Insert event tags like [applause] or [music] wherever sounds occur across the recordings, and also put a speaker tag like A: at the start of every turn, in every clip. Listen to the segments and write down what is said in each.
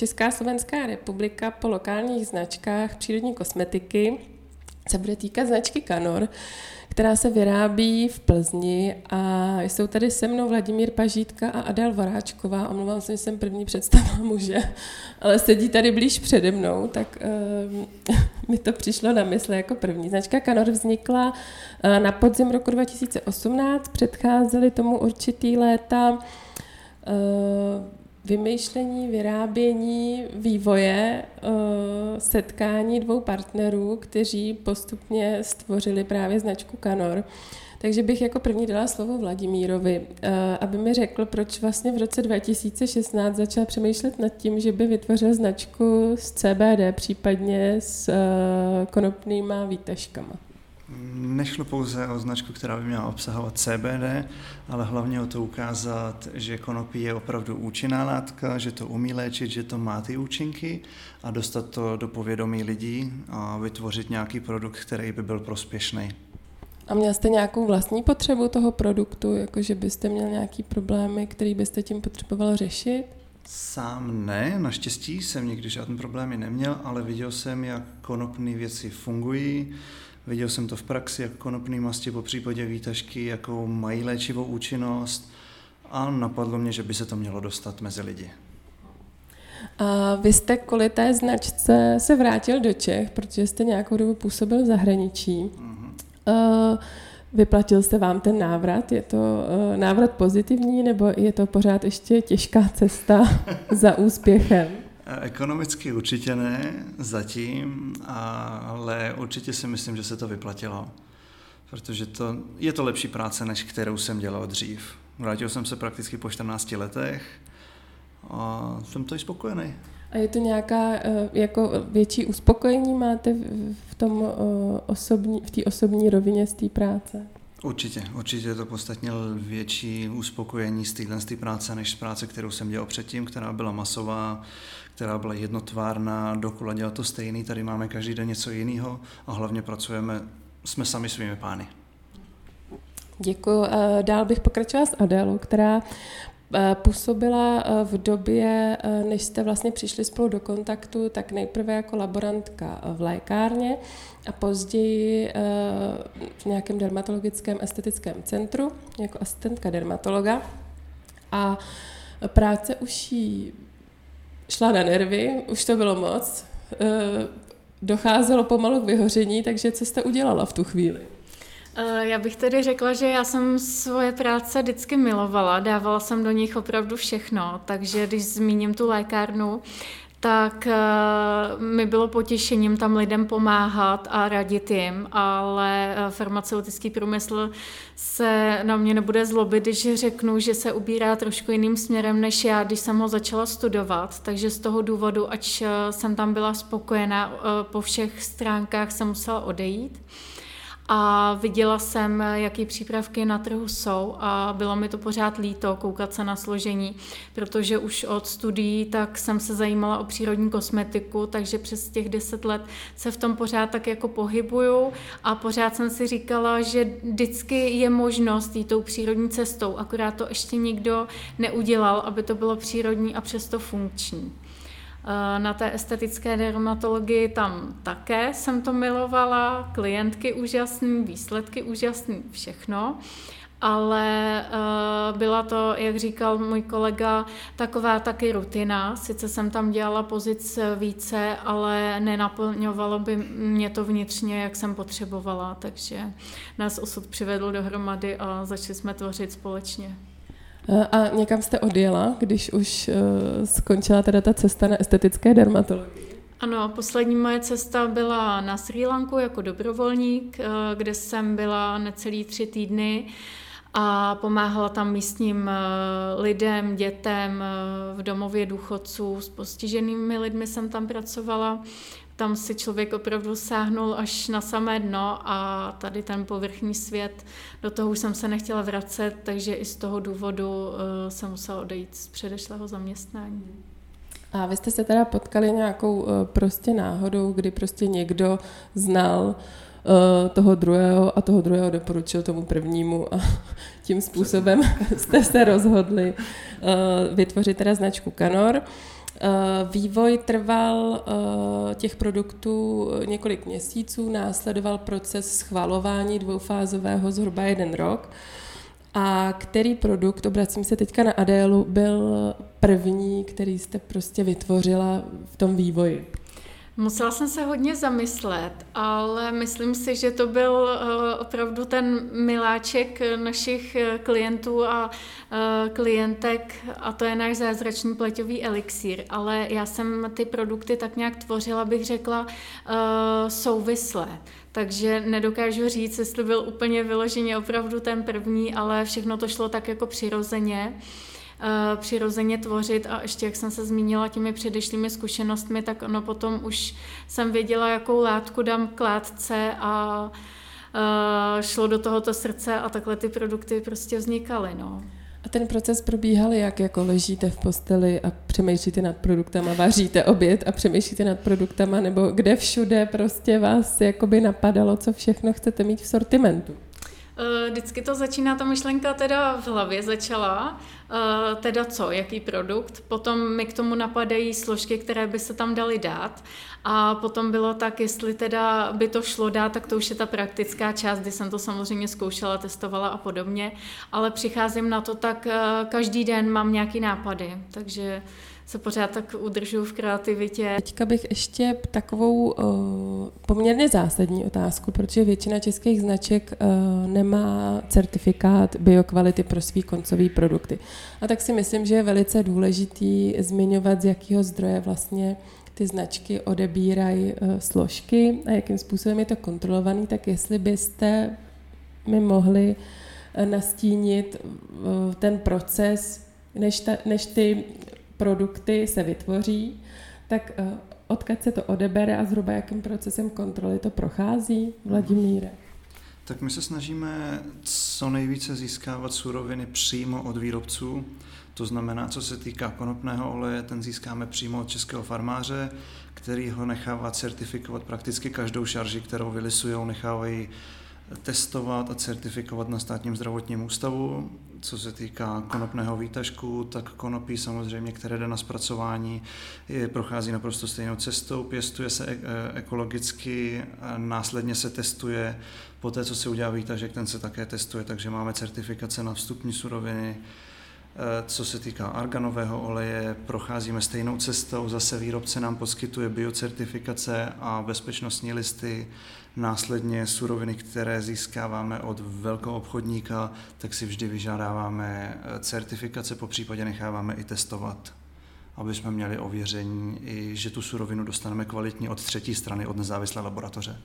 A: Česká Slovenská republika po lokálních značkách přírodní kosmetiky. Se bude týkat značky Kanor, která se vyrábí v Plzni a jsou tady se mnou Vladimír Pažítka a Adel Voráčková. Omlouvám se, že jsem první představila muže, ale sedí tady blíž přede mnou, tak uh, [laughs] mi to přišlo na mysl jako první. Značka Kanor vznikla uh, na podzim roku 2018, předcházely tomu určitý léta uh, vymýšlení, vyrábění, vývoje, setkání dvou partnerů, kteří postupně stvořili právě značku Kanor. Takže bych jako první dala slovo Vladimírovi, aby mi řekl, proč vlastně v roce 2016 začal přemýšlet nad tím, že by vytvořil značku z CBD, případně s konopnýma výtažkama.
B: Nešlo pouze o značku, která by měla obsahovat CBD, ale hlavně o to ukázat, že konopí je opravdu účinná látka, že to umí léčit, že to má ty účinky a dostat to do povědomí lidí a vytvořit nějaký produkt, který by byl prospěšný.
A: A měl jste nějakou vlastní potřebu toho produktu, jakože byste měl nějaký problémy, který byste tím potřeboval řešit?
B: Sám ne, naštěstí jsem nikdy žádný problémy neměl, ale viděl jsem, jak konopné věci fungují, Viděl jsem to v praxi, jak konopné masti po případě výtažky, jakou mají léčivou účinnost a napadlo mě, že by se to mělo dostat mezi lidi.
A: A vy jste kvůli té značce se vrátil do Čech, protože jste nějakou dobu působil v zahraničí. Mm-hmm. Vyplatil jste vám ten návrat? Je to návrat pozitivní, nebo je to pořád ještě těžká cesta [laughs] za úspěchem?
B: Ekonomicky určitě ne, zatím, ale určitě si myslím, že se to vyplatilo. Protože to, je to lepší práce, než kterou jsem dělal dřív. Vrátil jsem se prakticky po 14 letech a jsem to i spokojený.
A: A je to nějaká eh, jako větší uspokojení máte v tom eh, osobní, v té osobní rovině z té práce?
B: Určitě, určitě je to podstatně větší uspokojení z téhle práce, než z práce, kterou jsem dělal předtím, která byla masová, která byla jednotvárná, dokola dělat to stejný, tady máme každý den něco jiného a hlavně pracujeme, jsme sami svými pány.
A: Děkuji. Eh, dál bych pokračovala s Adélou, která působila eh, v době, než jste vlastně přišli spolu do kontaktu, tak nejprve jako laborantka v lékárně a později v nějakém dermatologickém estetickém centru jako asistentka dermatologa. A práce už jí šla na nervy, už to bylo moc, eh, docházelo pomalu k vyhoření, takže co jste udělala v tu chvíli?
C: Eh, já bych tedy řekla, že já jsem svoje práce vždycky milovala, dávala jsem do nich opravdu všechno, takže když zmíním tu lékárnu, tak uh, mi bylo potěšením tam lidem pomáhat a radit jim, ale uh, farmaceutický průmysl se na mě nebude zlobit, když řeknu, že se ubírá trošku jiným směrem než já, když jsem ho začala studovat, takže z toho důvodu, ač jsem tam byla spokojená, po všech stránkách jsem musela odejít a viděla jsem, jaký přípravky na trhu jsou a bylo mi to pořád líto koukat se na složení, protože už od studií tak jsem se zajímala o přírodní kosmetiku, takže přes těch deset let se v tom pořád tak jako pohybuju a pořád jsem si říkala, že vždycky je možnost jít tou přírodní cestou, akorát to ještě nikdo neudělal, aby to bylo přírodní a přesto funkční. Eh, na té estetické dermatologii tam také jsem to milovala, klientky úžasný, výsledky úžasný, všechno. Ale uh, byla to, jak říkal můj kolega, taková taky rutina. Sice jsem tam dělala pozic více, ale nenaplňovalo by mě to vnitřně, jak jsem potřebovala. Takže nás osud přivedl dohromady a začali jsme tvořit společně.
A: Eh, a někam jste odjela, když už uh, skončila teda ta cesta na estetické dermatologii?
C: Ano, poslední moje cesta byla na Sri Lanku jako dobrovolník, uh, kde jsem byla necelý tři týdny a pomáhala tam místním lidem, dětem v domově důchodců, s postiženými lidmi jsem tam pracovala tam si člověk opravdu sáhnul až na samé dno a tady ten povrchní svět, do toho už jsem se nechtěla vracet, takže i z toho důvodu uh, jsem musela odejít z předešlého zaměstnání.
A: A vy jste se teda potkali nějakou uh, prostě náhodou, kdy prostě někdo znal toho druhého a toho druhého doporučil tomu prvnímu a [laughs] tím způsobem jste se rozhodli vytvořit teda značku Kanor. Vývoj trval těch produktů několik měsíců, následoval proces schvalování dvoufázového zhruba jeden rok. A který produkt, obracím se teďka na Adélu, byl první, který jste prostě vytvořila v tom vývoji?
C: Musela jsem se hodně zamyslet, ale myslím si, že to byl eh, opravdu ten miláček našich eh, klientů a eh, klientek a to je náš zázračný pleťový elixír. Ale já jsem ty produkty tak nějak tvořila, bych řekla, souvislé. Takže nedokážu říct, jestli byl úplně vyloženě opravdu ten první, ale všechno to šlo tak jako přirozeně. Eh, přirozeně tvořit a ještě, jak jsem se zmínila těmi předešlými zkušenostmi, tak ono potom už jsem věděla, jakou látku dám k látce a uh, šlo do tohoto srdce a takhle ty produkty prostě vznikaly. No.
A: A ten proces probíhal jak? Jako ležíte v posteli a přemýšlíte nad produktama, vaříte oběd a přemýšlíte nad produktama, nebo kde všude prostě vás jakoby napadalo, co všechno chcete mít v sortimentu?
C: Eh, vždycky to začíná, ta myšlenka teda v hlavě začala, eh, teda co, jaký produkt, potom mi k tomu napadají složky, které by se tam daly dát. A potom bylo tak, jestli teda by to šlo dát, tak to už je ta praktická část, kdy jsem to samozřejmě zkoušela, testovala a podobně, ale přicházím na to tak, eh, každý den mám nějaký nápady, takže se pořád tak udržuju v kreativitě.
A: Teďka bych ještě takovou uh, poměrně zásadní otázku, protože většina českých značek uh, nemá certifikát biokvality pro svý koncový produkty. A tak si myslím, že je velice důležitý zmiňovat, z jakého zdroje vlastně ty značky odebírají uh, složky a jakým způsobem je to kontrolovaný, tak jestli byste mi mohli nastínit ten proces, než, ta, než ty produkty se vytvoří, tak uh, odkud se to odebere a zhruba jakým procesem kontroly to prochází, Vladimíre?
B: Tak my se snažíme co nejvíce získávat suroviny přímo od výrobců. To znamená, co se týká konopného oleje, ten získáme přímo od českého farmáře, který ho nechává certifikovat prakticky každou šarži, kterou vylisují, nechávají testovat a certifikovat na státním zdravotním ústavu. Co se týká konopného výtažku, tak konopí samozřejmě, které jde na zpracování, je, prochází naprosto stejnou cestou, pěstuje se e- e- ekologicky, následně se testuje, poté co se udělá výtažek, ten se také testuje, takže máme certifikace na vstupní suroviny, co se týká arganového oleje, procházíme stejnou cestou, zase výrobce nám poskytuje biocertifikace a bezpečnostní listy, Následně suroviny, které získáváme od velkého obchodníka, tak si vždy vyžádáváme eh, certifikace, po případě necháváme i testovat, aby jsme měli ověření, i že tu surovinu dostaneme kvalitní od třetí strany, od nezávislé laboratoře.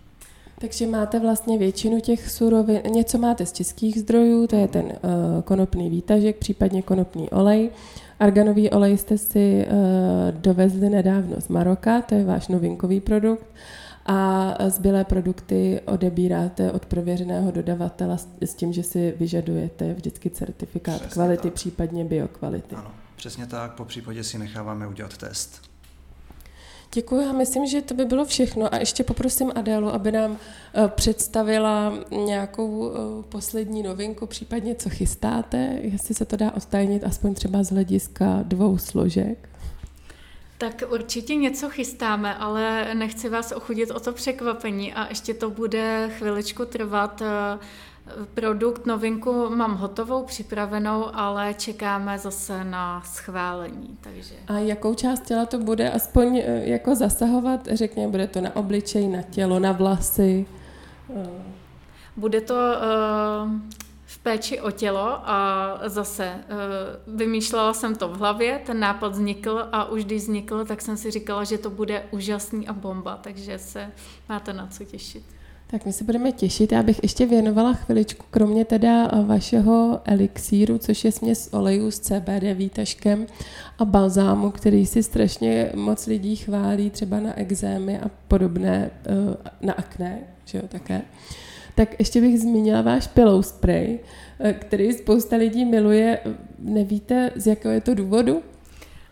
A: Takže máte vlastně většinu těch surovin, něco máte z českých zdrojů, to je ten uh, konopný výtažek, případně konopný olej. Arganový olej jste si uh, dovezli nedávno z Maroka, to je váš novinkový produkt a zbylé produkty odebíráte od prověřeného dodavatele s tím, že si vyžadujete vždycky certifikát přesně kvality, tak. případně biokvality.
B: Ano, přesně tak, po případě si necháváme udělat test.
A: Děkuji, já myslím, že to by bylo všechno. A ještě poprosím Adélu, aby nám eh, představila nějakou eh, poslední novinku, případně co chystáte, jestli se to dá odtajnit aspoň třeba z hlediska dvou složek.
C: Tak určitě něco chystáme, ale nechci vás ochudit o to překvapení a ještě to bude chviličku trvat. Produkt, novinku mám hotovou, připravenou, ale čekáme zase na schválení. Takže.
A: A jakou část těla to bude aspoň eh, jako zasahovat? Řekněme, bude to na obličej, na tělo, na vlasy?
C: Bude to uh, péči o tělo a zase eh, vymýšlela jsem to v hlavě, ten nápad vznikl a už když vznikl, tak jsem si říkala, že to bude úžasný a bomba, takže se máte na co těšit.
A: Tak my se budeme těšit. Já bych ještě věnovala chviličku, kromě teda vašeho elixíru, což je směs olejů s CBD výtažkem a balzámu, který si strašně moc lidí chválí, třeba na exémy a podobné, eh, na akné, že jo, také. Tak ještě bych zmínila váš pillow spray, eh, který spousta lidí miluje. Nevíte, z jakého je to důvodu?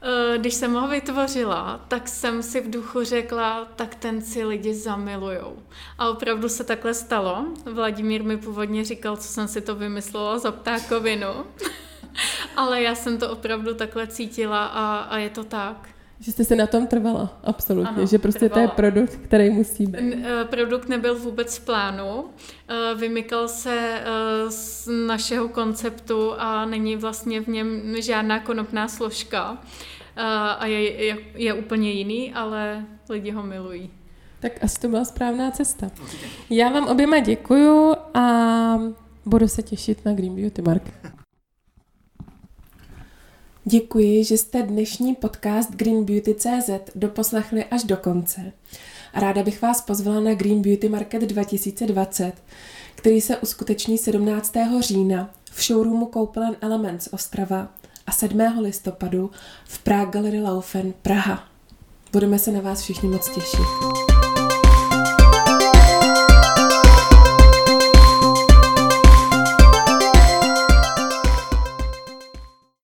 C: Eh, když jsem ho vytvořila, tak jsem si v duchu řekla, tak ten si lidi zamilujou. A opravdu se takhle stalo. Vladimír mi původně říkal, co jsem si to vymyslela za ptákovinu. [laughs] Ale já jsem to opravdu takhle cítila a, a je to tak.
A: Že jste si na tom trvala, absolutně. Ano, že prostě trvala. to je produkt, který musí být.
C: Eh, produkt nebyl vůbec v plánu. Eh, vymykal se eh, z našeho konceptu a není vlastně v něm žádná konopná složka. A je, je, je úplně jiný, ale lidi ho milují.
A: Tak asi to byla správná cesta. Já vám oběma děkuju a budu se těšit na Green Beauty Market. Děkuji, že jste dnešní podcast Green Beauty CZ doposlechli až do konce. Ráda bych vás pozvala na Green Beauty Market 2020, který se uskuteční 17. října v showroomu Koupelen Elements Ostrava a 7. listopadu v Prague Gallery Laufen Praha. Budeme se na vás všichni moc těšit.